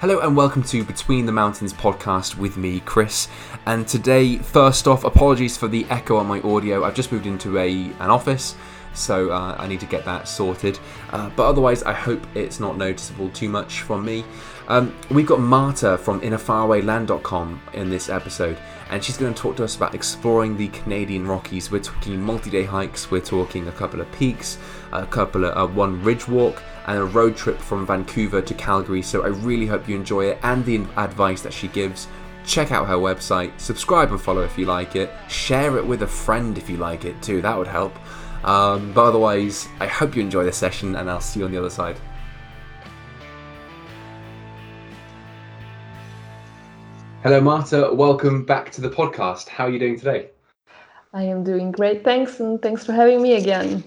Hello and welcome to Between the Mountains podcast with me, Chris. And today, first off, apologies for the echo on my audio. I've just moved into a an office, so uh, I need to get that sorted. Uh, but otherwise, I hope it's not noticeable too much from me. Um, we've got Marta from InAFarAwayLand.com in this episode, and she's going to talk to us about exploring the Canadian Rockies. We're talking multi-day hikes. We're talking a couple of peaks, a couple of uh, one ridge walk and a road trip from Vancouver to Calgary. So I really hope you enjoy it and the advice that she gives. Check out her website, subscribe and follow if you like it, share it with a friend if you like it too, that would help. Um, but otherwise, I hope you enjoy this session and I'll see you on the other side. Hello, Marta. Welcome back to the podcast. How are you doing today? I am doing great. Thanks, and thanks for having me again.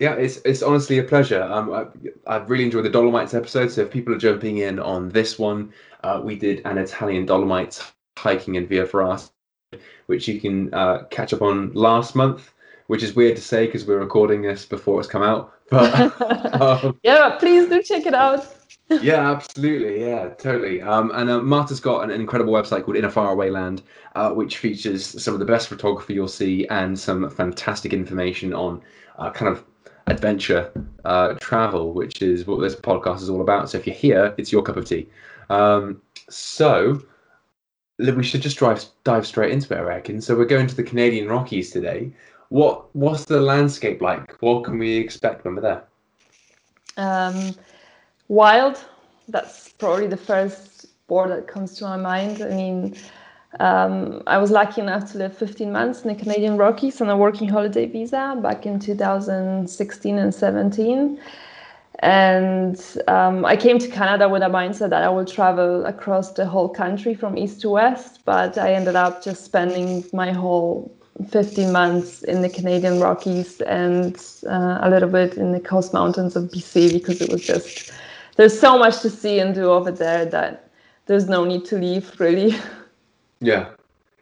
Yeah, it's it's honestly a pleasure. Um, I, I've really enjoyed the Dolomites episode. So if people are jumping in on this one, uh, we did an Italian Dolomites hiking in Via Ferrata, which you can uh, catch up on last month. Which is weird to say because we're recording this before it's come out. But um, yeah, please do check it out. yeah, absolutely. Yeah, totally. Um, and uh, Marta's got an, incredible website called In a Faraway Land, uh, which features some of the best photography you'll see and some fantastic information on uh, kind of adventure uh, travel, which is what this podcast is all about. So if you're here, it's your cup of tea. Um, so we should just drive dive straight into it, I reckon. So we're going to the Canadian Rockies today. What what's the landscape like? What can we expect when we're there? Um, wild. That's probably the first word that comes to my mind. I mean, um, I was lucky enough to live 15 months in the Canadian Rockies on a working holiday visa back in 2016 and 17. And um, I came to Canada with a mindset that I will travel across the whole country from east to west, but I ended up just spending my whole 15 months in the Canadian Rockies and uh, a little bit in the coast mountains of BC because it was just, there's so much to see and do over there that there's no need to leave really. Yeah,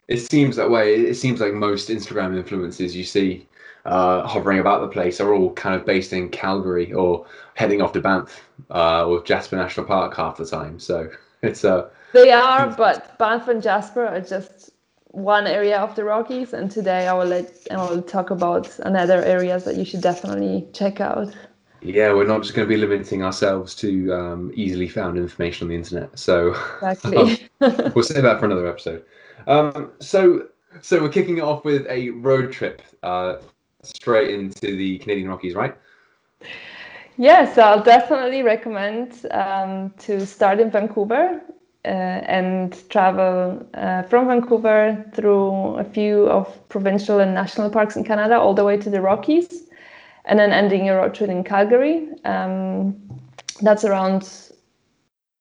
it seems that way. It seems like most Instagram influencers you see uh, hovering about the place are all kind of based in Calgary or heading off to Banff uh, or Jasper National Park half the time. So it's a. Uh, they are, but Banff and Jasper are just one area of the Rockies, and today I will let I will talk about another areas that you should definitely check out. Yeah, we're not just going to be limiting ourselves to um, easily found information on the internet. So exactly. we'll save that for another episode. Um, so, so we're kicking it off with a road trip uh, straight into the Canadian Rockies, right? Yes, I'll definitely recommend um, to start in Vancouver and travel uh, from Vancouver through a few of provincial and national parks in Canada all the way to the Rockies and then ending your road trip in Calgary. Um, that's around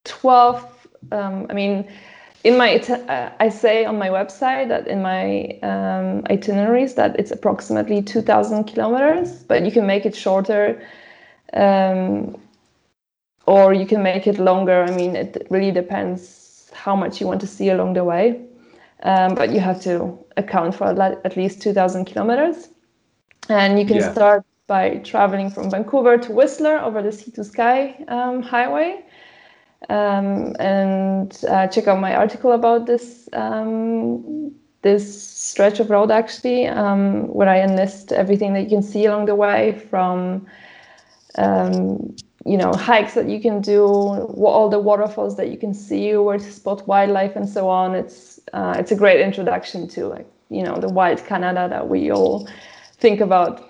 12. Um, I mean, in my uh, I say on my website that in my um, itineraries that it's approximately 2,000 kilometers, but you can make it shorter. Um, or you can make it longer. I mean, it really depends how much you want to see along the way. Um, but you have to account for at least 2,000 kilometers. And you can yeah. start by traveling from Vancouver to Whistler over the Sea to Sky um, highway. Um, and uh, check out my article about this um, this stretch of road actually, um, where I enlist everything that you can see along the way from um, you know hikes that you can do, all the waterfalls that you can see, where to spot wildlife and so on. It's uh, it's a great introduction to like you know the wild Canada that we all think about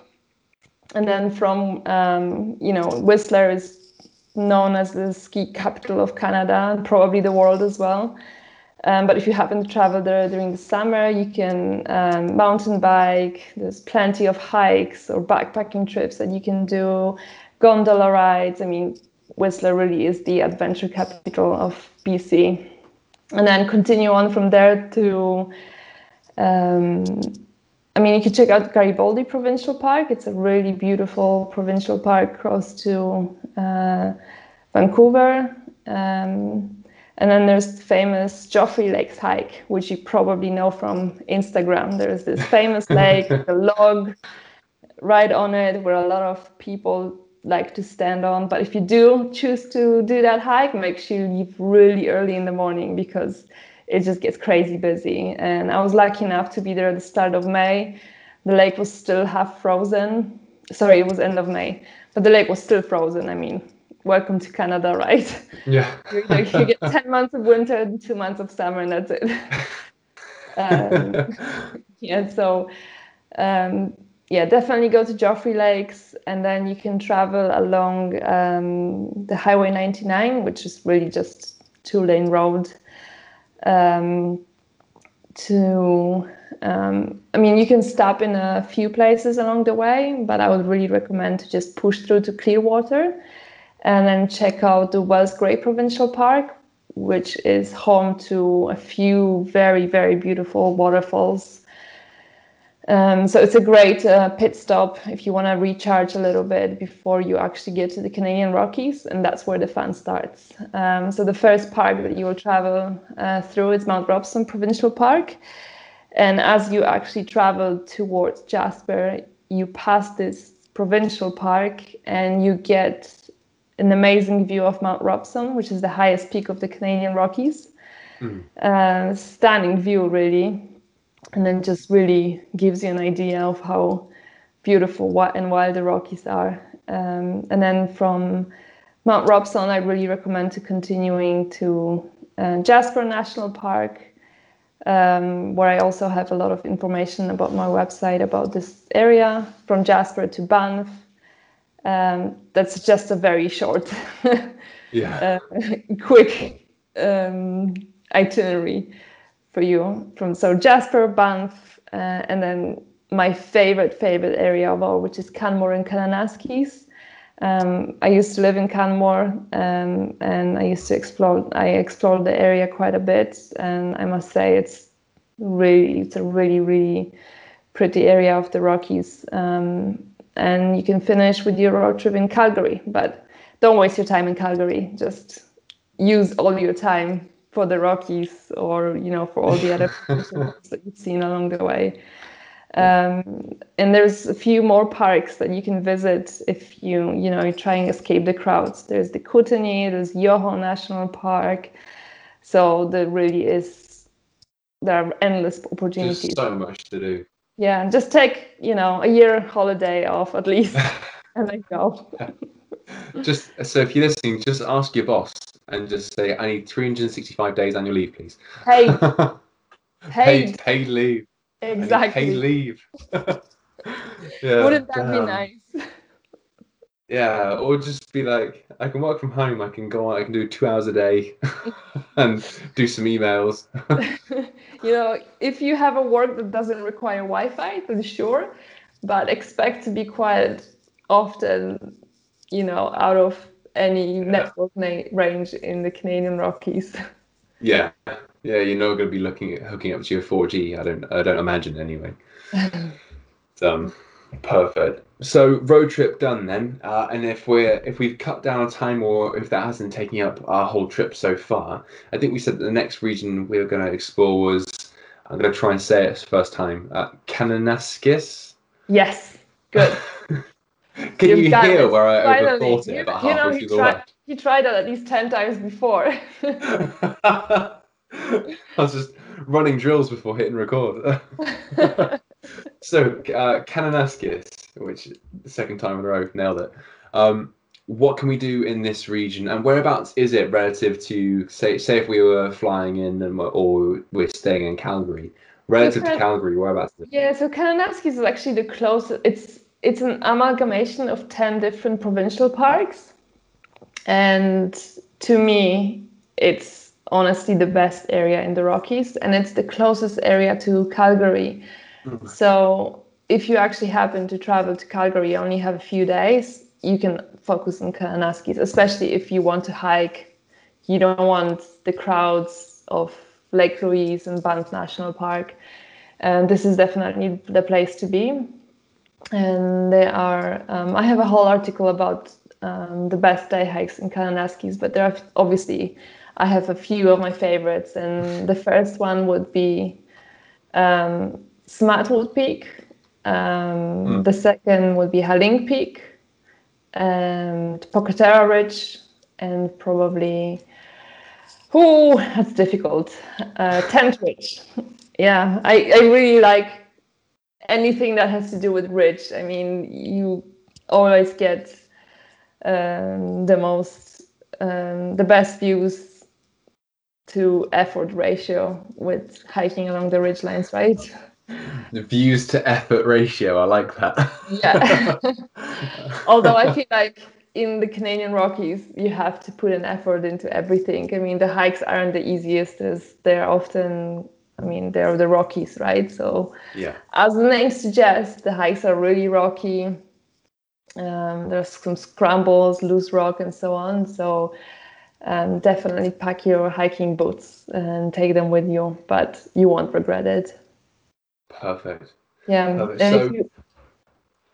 and then from um, you know Whistler is known as the ski capital of Canada and probably the world as well. Um, but if you happen to travel there during the summer, you can um, mountain bike. There's plenty of hikes or backpacking trips that you can do, gondola rides. I mean, Whistler really is the adventure capital of BC. And then continue on from there to um, I mean, you can check out Garibaldi Provincial Park. It's a really beautiful provincial park close to uh, Vancouver. Um, and then there's the famous Joffre Lakes hike, which you probably know from Instagram. There's this famous lake, a log right on it, where a lot of people like to stand on. But if you do choose to do that hike, make sure you leave really early in the morning because it just gets crazy busy. And I was lucky enough to be there at the start of May. The lake was still half frozen. Sorry, it was end of May, but the lake was still frozen. I mean, welcome to Canada, right? Yeah. you, you get 10 months of winter and two months of summer, and that's it. um, yeah, so um, yeah, definitely go to Joffre Lakes, and then you can travel along um, the Highway 99, which is really just two lane road. Um, to, um, I mean, you can stop in a few places along the way, but I would really recommend to just push through to Clearwater and then check out the Wells Gray Provincial Park, which is home to a few very, very beautiful waterfalls. Um, so it's a great uh, pit stop if you want to recharge a little bit before you actually get to the Canadian Rockies, and that's where the fun starts. Um, so the first park that you will travel uh, through is Mount Robson Provincial Park, and as you actually travel towards Jasper, you pass this provincial park and you get an amazing view of Mount Robson, which is the highest peak of the Canadian Rockies. Mm. Uh, stunning view, really, and then just really gives you an idea of how beautiful what and wild the Rockies are. Um, and then from Mount Robson, I really recommend to continuing to uh, Jasper National Park, um, where I also have a lot of information about my website about this area. From Jasper to Banff, um, that's just a very short, yeah, uh, quick um, itinerary for you from so Jasper, Banff, uh, and then my favorite favorite area of all, which is Canmore and Kananaskis. Um, I used to live in Canmore, um, and I used to explore. I explored the area quite a bit, and I must say it's really, it's a really, really pretty area of the Rockies. Um, and you can finish with your road trip in Calgary. But don't waste your time in Calgary. Just use all your time for the Rockies or you know for all the other parks that you've seen along the way. Um, and there's a few more parks that you can visit if you you know you try and escape the crowds. There's the Kootenay, there's Yoho National Park. So there really is there are endless opportunities. There's so much to do yeah just take you know a year holiday off at least and then go just so if you're listening just ask your boss and just say i need 365 days annual leave please. Hey paid. Paid. Leave. Exactly paid leave. Yeah wouldn't that damn. be nice? Yeah or just be like i can work from home. I can go on i can do two hours a day and do some emails. You know, if you have a work that doesn't require Wi-Fi, then sure, but expect to be quiet often, you know, out of any yeah. network na- range in the Canadian Rockies. Yeah, yeah, you're not going to be looking at hooking up to your 4G. I don't, I don't imagine anyway. um, perfect. So road trip done then, uh, and if we're if we've cut down on time or if that hasn't taken up our whole trip so far, I think we said that the next region we were going to explore was I'm going to try and say it first time. Uh, Kananaskis. Yes, good. Can You've you hear it. where I Finally. overthought it about you, halfway you know, through the tried, You tried that at least ten times before. I was just running drills before hitting record. so, uh, Kananaskis, which the second time in a row, nailed it. Um, what can we do in this region, and whereabouts is it relative to say, say if we were flying in and or we're staying in Calgary, relative to Calgary, whereabouts? Yeah, so Kananaskis is actually the closest. It's it's an amalgamation of ten different provincial parks, and to me, it's honestly the best area in the Rockies, and it's the closest area to Calgary. Mm-hmm. So if you actually happen to travel to Calgary, you only have a few days. You can focus on Kananaskis, especially if you want to hike. You don't want the crowds of Lake Louise and Banff National Park. And this is definitely the place to be. And there are, um, I have a whole article about um, the best day hikes in Kananaskis, but there are obviously, I have a few of my favorites. And the first one would be um, Smutwood Peak. Um, mm. The second would be Haling Peak. and Pocatera Ridge, and probably oh, that's difficult. Uh, Tent Ridge. yeah, I, I really like anything that has to do with ridge. I mean, you always get um, the most, um, the best views to effort ratio with hiking along the ridge lines, right? The views to effort ratio, I like that. yeah. Although I feel like in the Canadian Rockies, you have to put an effort into everything. I mean, the hikes aren't the easiest, as they're often, I mean, they're the Rockies, right? So, yeah. as the name suggests, the hikes are really rocky. Um, there's some scrambles, loose rock, and so on. So, um, definitely pack your hiking boots and take them with you, but you won't regret it. Perfect. Yeah. Perfect. So, you...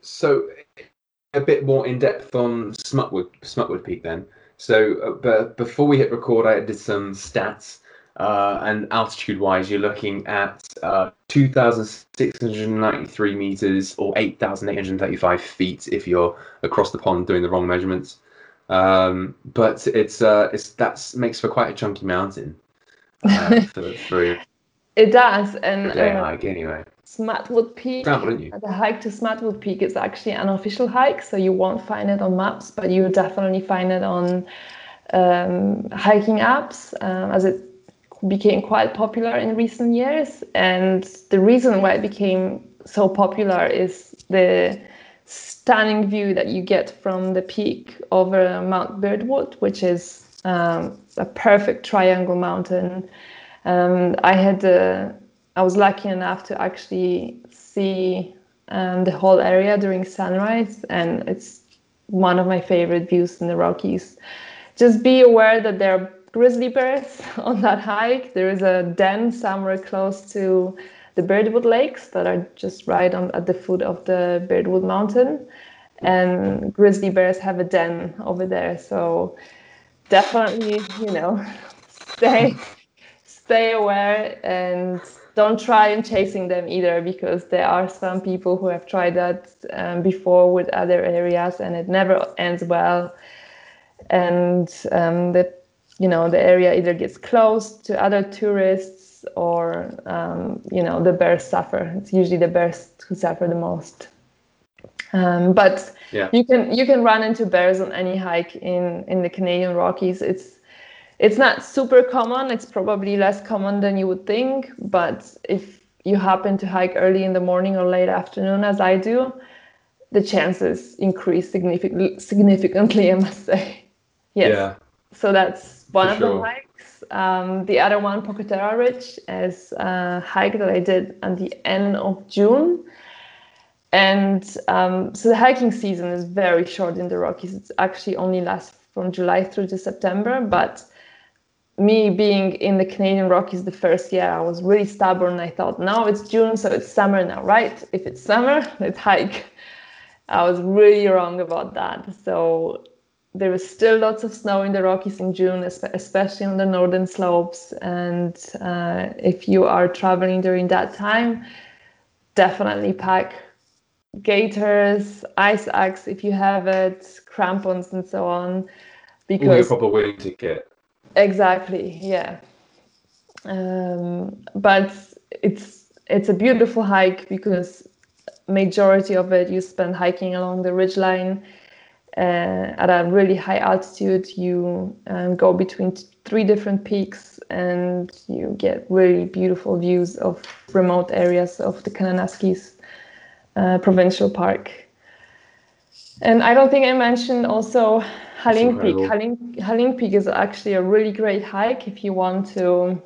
so a bit more in depth on Smutwood Smutwood Peak then. So, uh, but before we hit record, I did some stats. Uh, and altitude wise, you're looking at uh, 2,693 meters or 8,835 feet if you're across the pond doing the wrong measurements. Um, but it's uh, it's that makes for quite a chunky mountain. Uh, for, for it does, and day uh, hike anyway. Smutwood Peak. The hike to Smutwood Peak is actually an official hike, so you won't find it on maps, but you definitely find it on um, hiking apps, um, as it became quite popular in recent years. And the reason why it became so popular is the stunning view that you get from the peak over Mount Birdwood, which is um, a perfect triangle mountain. Um, I had the I was lucky enough to actually see um, the whole area during sunrise, and it's one of my favorite views in the Rockies. Just be aware that there are grizzly bears on that hike. There is a den somewhere close to the Birdwood Lakes that are just right on at the foot of the Birdwood Mountain, and grizzly bears have a den over there. So definitely, you know, stay stay aware and don't try and chasing them either because there are some people who have tried that um, before with other areas and it never ends well and um, the you know the area either gets closed to other tourists or um, you know the bears suffer it's usually the bears who suffer the most um, but yeah. you can you can run into bears on any hike in in the canadian rockies it's it's not super common. It's probably less common than you would think. But if you happen to hike early in the morning or late afternoon, as I do, the chances increase significantly. Significantly, I must say. Yes. Yeah. So that's one For of sure. the hikes. Um, the other one, Pocatera Ridge, is a hike that I did at the end of June. And um, so the hiking season is very short in the Rockies. It's actually only lasts from July through to September, but me being in the Canadian Rockies the first year, I was really stubborn. I thought, now it's June, so it's summer now, right? If it's summer, let's hike. I was really wrong about that. So there was still lots of snow in the Rockies in June, especially on the northern slopes. And uh, if you are traveling during that time, definitely pack gaiters, ice axe if you have it, crampons, and so on. Because All your proper winter kit. Exactly. Yeah. Um, but it's it's a beautiful hike because majority of it you spend hiking along the ridge line uh, at a really high altitude. You um, go between t- three different peaks and you get really beautiful views of remote areas of the Kananaskis uh, Provincial Park. And I don't think I mentioned also Haling Peak. Haling, Haling Peak is actually a really great hike if you want to,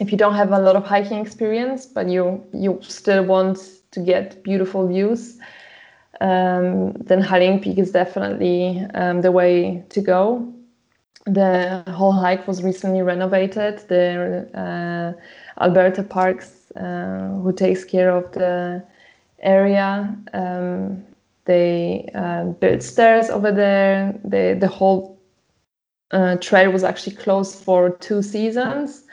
if you don't have a lot of hiking experience, but you you still want to get beautiful views. Um, then Haling Peak is definitely um, the way to go. The whole hike was recently renovated. The uh, Alberta Parks, uh, who takes care of the area, um, they uh, built stairs over there. They, the whole uh, trail was actually closed for two seasons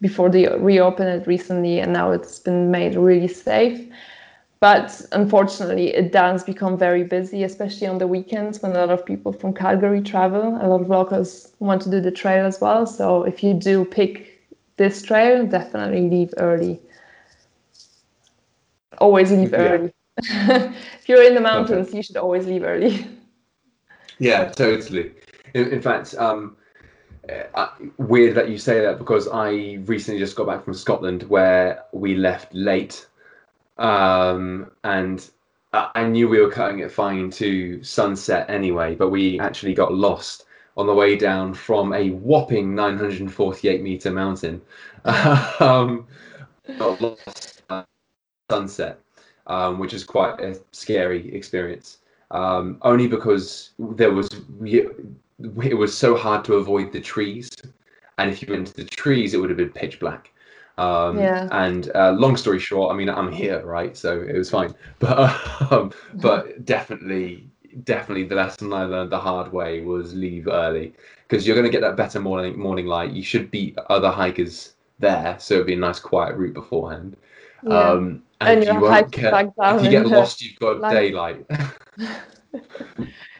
before they reopened it recently, and now it's been made really safe. But unfortunately, it does become very busy, especially on the weekends when a lot of people from Calgary travel. A lot of locals want to do the trail as well. So if you do pick this trail, definitely leave early. Always leave yeah. early. if you're in the mountains, okay. you should always leave early. Yeah, totally. In, in fact, um, uh, weird that you say that because I recently just got back from Scotland where we left late um, and I knew we were cutting it fine to sunset anyway, but we actually got lost on the way down from a whopping 948 meter mountain. um, got lost sunset, um, which is quite a scary experience. Um, only because there was it was so hard to avoid the trees, and if you went into the trees, it would have been pitch black. Um, yeah. And uh, long story short, I mean, I'm here, right? So it was fine. But um, but definitely, definitely, the lesson I learned the hard way was leave early because you're going to get that better morning morning light. You should beat other hikers there, so it'd be a nice quiet route beforehand. Yeah. Um, and, and you won't get, if you get lost, you've got light. daylight.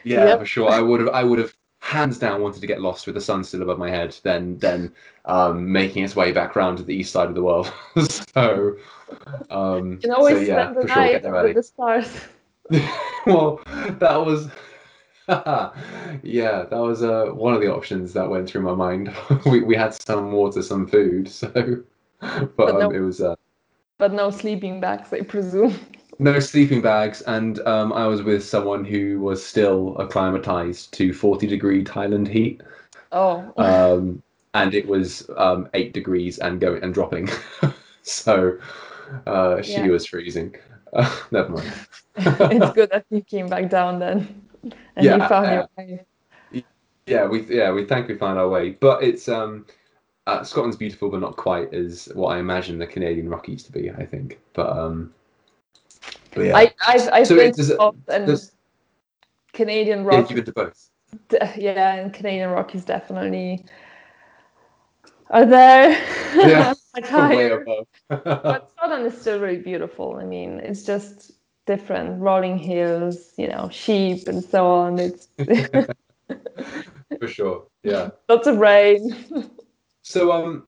yeah, yep. for sure. I would have. I would have hands down wanted to get lost with the sun still above my head than than um, making its way back around to the east side of the world. so, um, you can always so, yeah, spend the night sure, with the stars. well, that was. yeah, that was uh, one of the options that went through my mind. we, we had some water, some food, so but, but no, um, it was. Uh, but no sleeping bags, I presume no sleeping bags, and um, I was with someone who was still acclimatized to 40 degree Thailand heat. Oh. um, and it was um, eight degrees and going and dropping. so uh, she yeah. was freezing. Uh, never mind. it's good that you came back down then, and yeah, you found uh, your way. Yeah, we yeah we think we found our way, but it's um. Uh, Scotland's beautiful, but not quite as what I imagine the Canadian Rockies to be. I think, but um, but yeah. I, I've, I've so been to both and Canadian rock. Yeah, you've been to both. Yeah, and Canadian rock is definitely are there. Yeah, way above. but Scotland is still really beautiful. I mean, it's just different, rolling hills, you know, sheep and so on. It's for sure. Yeah. Lots of rain. so um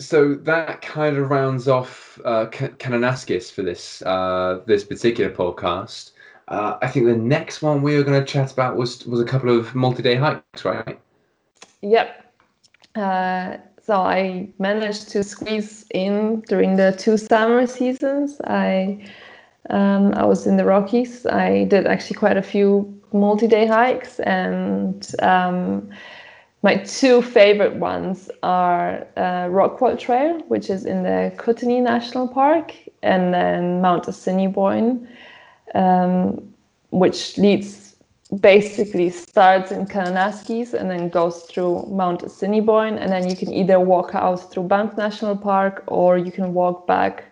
so that kind of rounds off uh, Kananaskis for this uh, this particular podcast. Uh, I think the next one we were going to chat about was was a couple of multi-day hikes, right? Yep. Uh, so I managed to squeeze in during the two summer seasons. I um, I was in the Rockies. I did actually quite a few multi-day hikes and. Um, my two favorite ones are uh, Rockwall Trail, which is in the Kootenay National Park, and then Mount Assiniboine, um, which leads basically starts in Kananaskis and then goes through Mount Assiniboine, and then you can either walk out through Banff National Park or you can walk back.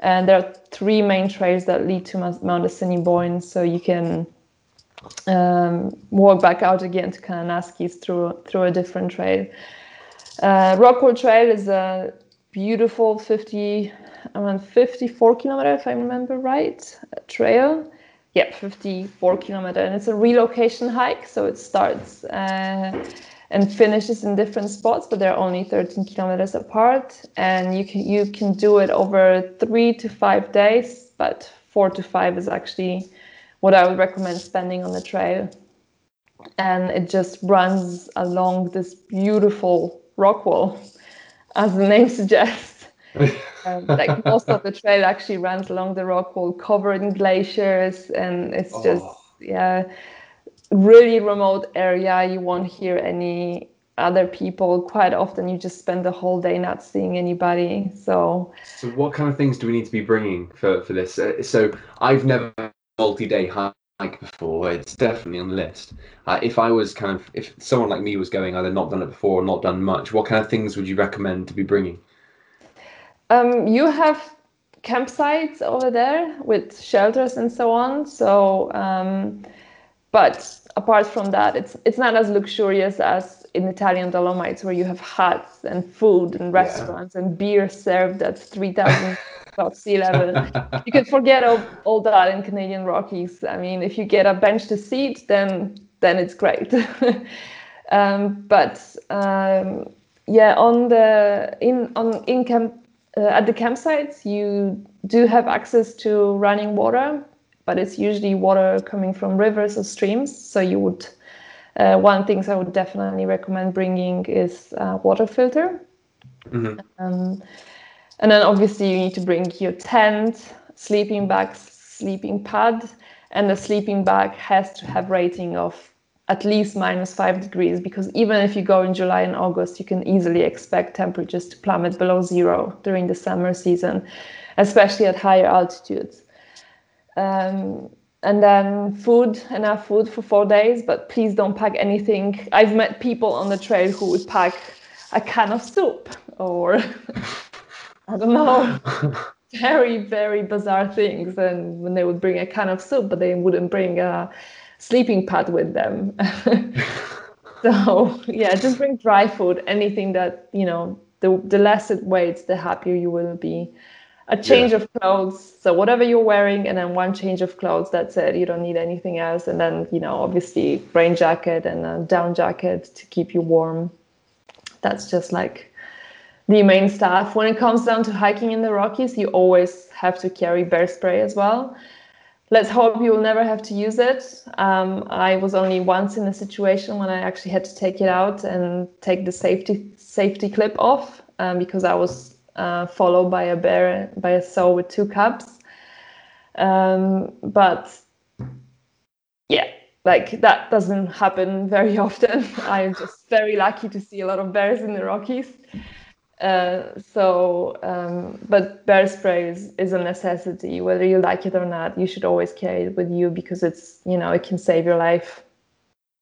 And there are three main trails that lead to Mount Assiniboine, so you can um, walk back out again to Kananaskis through through a different trail. Uh, Rockwall Trail is a beautiful 50 around 54 kilometer if I remember right trail. Yeah, 54 kilometer, and it's a relocation hike, so it starts uh, and finishes in different spots, but they're only 13 kilometers apart, and you can you can do it over three to five days, but four to five is actually what I would recommend spending on the trail. And it just runs along this beautiful rock wall, as the name suggests. um, like most of the trail actually runs along the rock wall, covered in glaciers, and it's just oh. yeah, really remote area. You won't hear any other people. Quite often, you just spend the whole day not seeing anybody. So, so what kind of things do we need to be bringing for for this? Uh, so I've never multi-day hike before. It's definitely on the list. Uh, if I was kind of, if someone like me was going, either not done it before or not done much, what kind of things would you recommend to be bringing? Um, you have campsites over there with shelters and so on. So, um, but apart from that, it's it's not as luxurious as in Italian Dolomites where you have huts and food and restaurants yeah. and beer served at three thousand above sea level. you can forget all, all that in Canadian Rockies. I mean, if you get a bench to seat, then then it's great. um, but um, yeah, on the in on in camp uh, at the campsites, you do have access to running water, but it's usually water coming from rivers or streams. So you would uh, one things I would definitely recommend bringing is a water filter. Mm-hmm. Um, and then obviously you need to bring your tent, sleeping bag, sleeping pad, and the sleeping bag has to have rating of at least minus five degrees because even if you go in July and August, you can easily expect temperatures to plummet below zero during the summer season, especially at higher altitudes. Um, and then food, enough food for four days, but please don't pack anything. I've met people on the trail who would pack a can of soup or I don't know, very, very bizarre things. And when they would bring a can of soup, but they wouldn't bring a sleeping pad with them. so yeah, just bring dry food, anything that, you know, the, the less it weighs, the happier you will be a change yeah. of clothes so whatever you're wearing and then one change of clothes that's it you don't need anything else and then you know obviously rain jacket and a down jacket to keep you warm that's just like the main stuff when it comes down to hiking in the rockies you always have to carry bear spray as well let's hope you will never have to use it um, i was only once in a situation when i actually had to take it out and take the safety safety clip off um, because i was uh, followed by a bear by a sow with two cubs. Um, but yeah, like that doesn't happen very often. I'm just very lucky to see a lot of bears in the Rockies. Uh, so, um, but bear spray is, is a necessity, whether you like it or not. You should always carry it with you because it's you know it can save your life.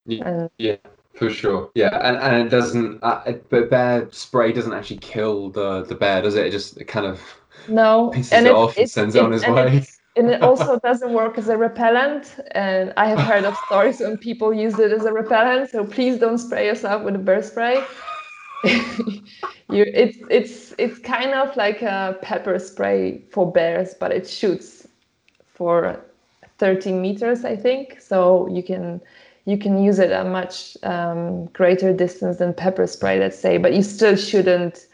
Yeah. And, yeah. For sure, yeah, and, and it doesn't, uh, but bear spray doesn't actually kill the the bear, does it? It just it kind of no pisses and it, it off and sends it, it on his way. And it also doesn't work as a repellent. And I have heard of stories when people use it as a repellent. So please don't spray yourself with a bear spray. you, it's it's it's kind of like a pepper spray for bears, but it shoots for 30 meters, I think. So you can you can use it a much um, greater distance than pepper spray, let's say, but you still shouldn't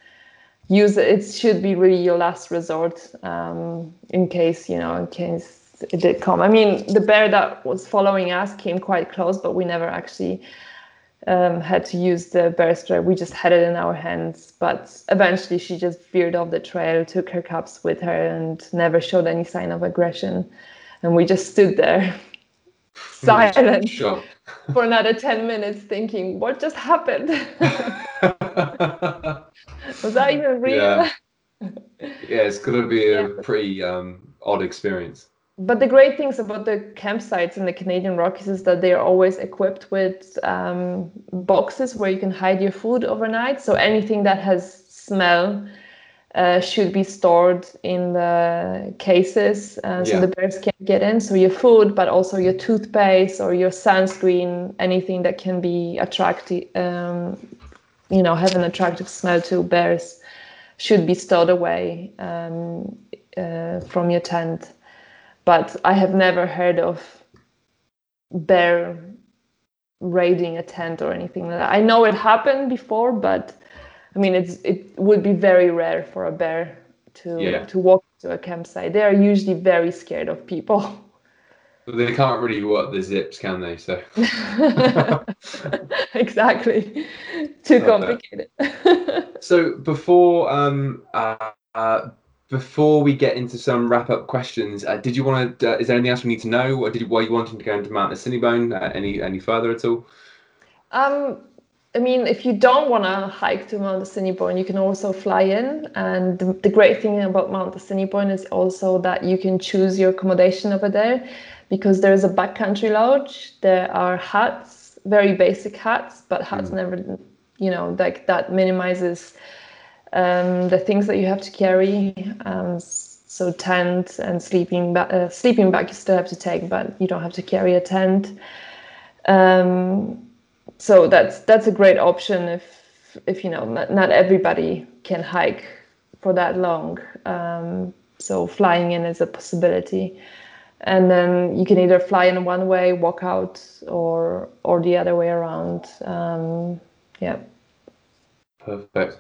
use it. It should be really your last resort um, in case, you know, in case it did come. I mean, the bear that was following us came quite close, but we never actually um, had to use the bear spray. We just had it in our hands. But eventually she just veered off the trail, took her cups with her, and never showed any sign of aggression. And we just stood there silent sure. for another 10 minutes thinking what just happened was that even real yeah, yeah it's going to be a yeah. pretty um, odd experience but the great things about the campsites in the Canadian Rockies is that they are always equipped with um, boxes where you can hide your food overnight. So anything that has smell uh, should be stored in the cases uh, so yeah. the bears can't get in. So your food, but also your toothpaste or your sunscreen, anything that can be attractive, um, you know, have an attractive smell to bears, should be stowed away um, uh, from your tent. But I have never heard of bear raiding a tent or anything like that. I know it happened before, but I mean, it's it would be very rare for a bear to yeah. to walk to a campsite. They are usually very scared of people. They can't really work the zips, can they? So exactly, too complicated. so before um uh, uh, before we get into some wrap up questions, uh, did you want to? Uh, is there anything else we need to know? Or did you, were you wanting to go into Mount Assiniboine uh, any any further at all? Um, I mean, if you don't want to hike to Mount Assiniboine, you can also fly in. And the, the, great thing about Mount Assiniboine is also that you can choose your accommodation over there because there's a backcountry lodge. There are huts, very basic huts, but huts mm. never, you know, like that minimizes um, the things that you have to carry. Um, so tent and sleeping ba- uh, sleeping bag you still have to take, but you don't have to carry a tent. Um, so that's that's a great option if if you know not, not everybody can hike for that long um, so flying in is a possibility and then you can either fly in one way walk out or or the other way around um, yeah perfect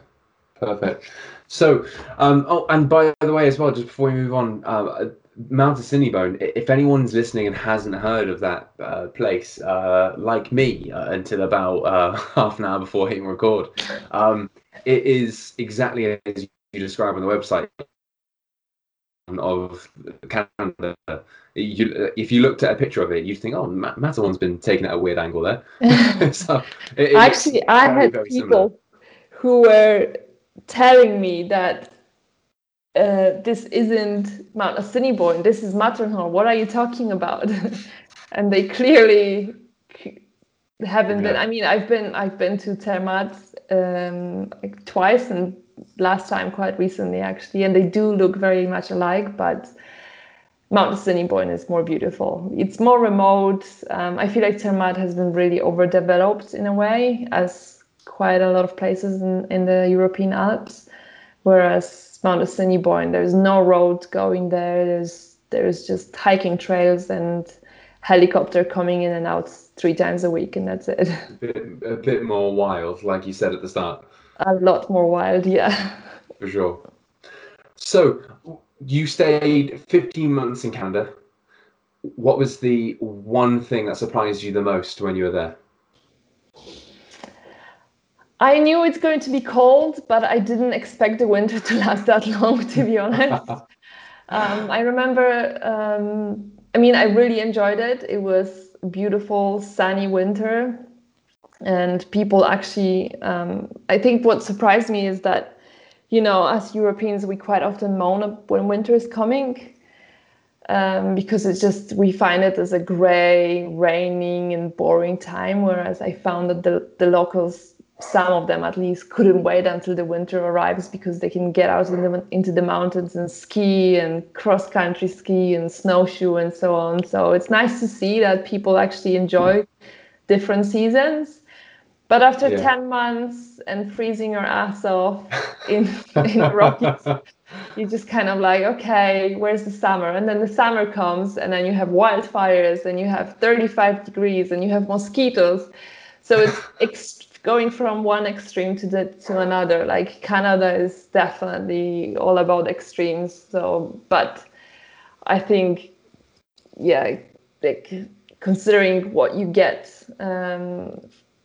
perfect so um, oh and by the way as well just before we move on uh, Mount Assiniboine, if anyone's listening and hasn't heard of that uh, place, uh, like me, uh, until about uh, half an hour before hitting record, um, it is exactly as you describe on the website of Canada. You, if you looked at a picture of it, you'd think, "Oh, Matterhorn's been taken at a weird angle there." so it, actually, I had people similar. who were telling me that uh, this isn't Mount Assiniboine, this is Matterhorn. What are you talking about? and they clearly haven't yeah. been. I mean, I've been I've been to Zermatt um, like twice, and last time quite recently actually, and they do look very much alike, but. Mount Assiniboine is more beautiful. It's more remote. Um, I feel like Zermatt has been really overdeveloped in a way, as quite a lot of places in, in the European Alps. Whereas Mount Assiniboine. There's no road going there. There's there's just hiking trails and helicopter coming in and out three times a week, and that's it. A bit, a bit more wild, like you said at the start. A lot more wild, yeah. For sure. So you stayed 15 months in Canada. What was the one thing that surprised you the most when you were there? I knew it's going to be cold, but I didn't expect the winter to last that long, to be honest. um, I remember, um, I mean, I really enjoyed it. It was beautiful, sunny winter. And people actually, um, I think what surprised me is that, you know, as Europeans, we quite often moan when winter is coming. Um, because it's just we find it as a gray, raining, and boring time. Whereas I found that the, the locals some of them at least couldn't wait until the winter arrives because they can get out in the, into the mountains and ski and cross country ski and snowshoe and so on. So it's nice to see that people actually enjoy different seasons. But after yeah. 10 months and freezing your ass off in, in the Rockies, you just kind of like, okay, where's the summer? And then the summer comes, and then you have wildfires, and you have 35 degrees, and you have mosquitoes. So it's going from one extreme to the to another. Like Canada is definitely all about extremes. So, but I think, yeah, like considering what you get um,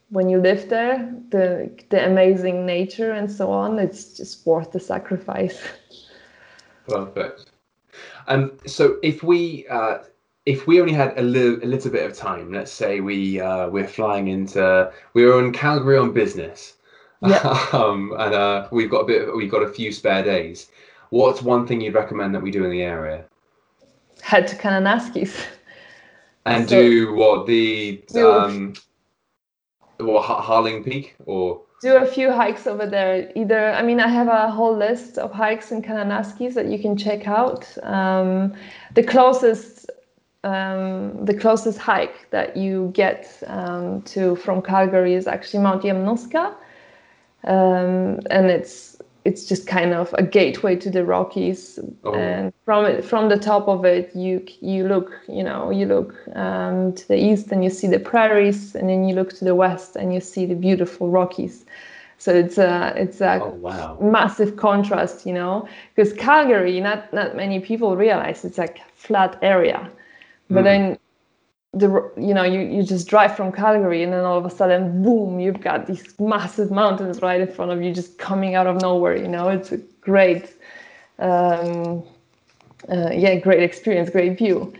when you live there, the the amazing nature and so on, it's just worth the sacrifice. Perfect. Um, so if we uh, if we only had a little, a little bit of time, let's say we uh, we're flying into we were in Calgary on business, yeah. um, and uh, we've got a bit we've got a few spare days. What's one thing you'd recommend that we do in the area? Head to Kananaskis. And so, do what the um, what Haling Peak or do a few hikes over there. Either I mean I have a whole list of hikes in Kananaskis that you can check out. Um, the closest um, the closest hike that you get um, to from Calgary is actually Mount Yamnuska, um, and it's it's just kind of a gateway to the Rockies. Oh. And from it, from the top of it, you you look you know you look um, to the east and you see the prairies, and then you look to the west and you see the beautiful Rockies. So it's a it's a oh, wow. massive contrast, you know, because Calgary, not not many people realize it's like flat area but mm. then the you know you, you just drive from calgary and then all of a sudden boom you've got these massive mountains right in front of you just coming out of nowhere you know? It's a great um, uh, yeah great experience great view.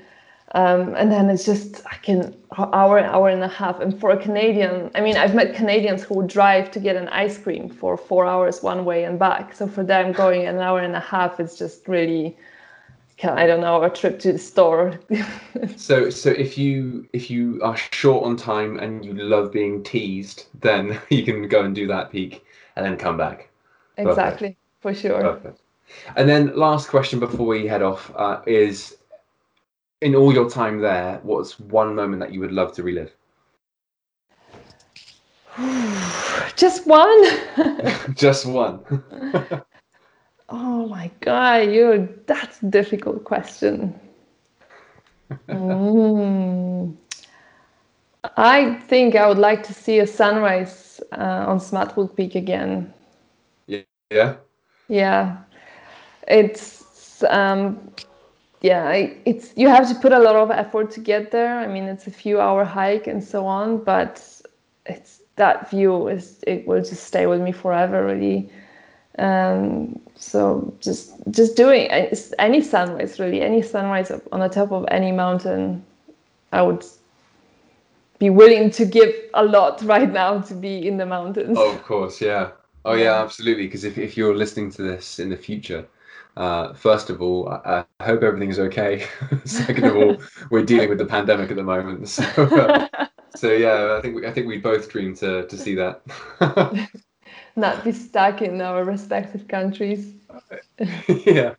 Um, and then it's just i can hour hour and a half. And for a canadian i mean i've met canadians who would drive to get an ice cream for four hours one way and back. So for them going an hour and a half is just really I don't know, a trip to the store. so, so if you if you are short on time and you love being teased, then you can go and do that peak and then come back. Exactly, Perfect. for sure. Perfect. And then last question before we head off uh, is, in all your time there, what's one moment that you would love to relive? Just one. Just one. Oh my god, you that's a difficult question. mm. I think I would like to see a sunrise uh, on Smutwood Peak again. Yeah. Yeah, it's um, yeah, it's you have to put a lot of effort to get there. I mean, it's a few hour hike and so on, but it's that view is it will just stay with me forever, really. Um, so just just doing any sunrise, really, any sunrise on the top of any mountain, I would be willing to give a lot right now to be in the mountains. Oh, of course, yeah. Oh, yeah, absolutely. Because if, if you're listening to this in the future, uh, first of all, I, I hope everything's okay. Second of all, we're dealing with the pandemic at the moment, so uh, so yeah, I think we, I think we both dream to to see that. Not be stuck in our respective countries. yeah.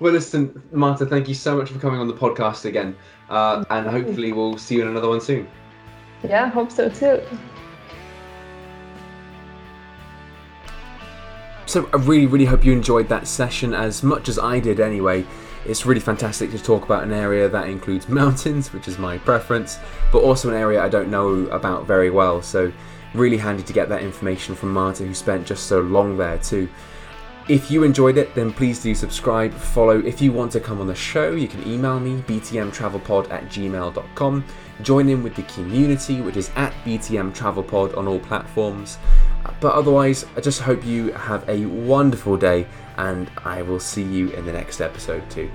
Well, listen, Marta, thank you so much for coming on the podcast again, uh, and hopefully we'll see you in another one soon. Yeah, hope so too. So I really, really hope you enjoyed that session as much as I did anyway. It's really fantastic to talk about an area that includes mountains, which is my preference, but also an area I don't know about very well. So really handy to get that information from Marta, who spent just so long there too. If you enjoyed it, then please do subscribe, follow. If you want to come on the show, you can email me, btmtravelpod at gmail.com. Join in with the community, which is at btmtravelpod on all platforms. But otherwise, I just hope you have a wonderful day, and I will see you in the next episode too.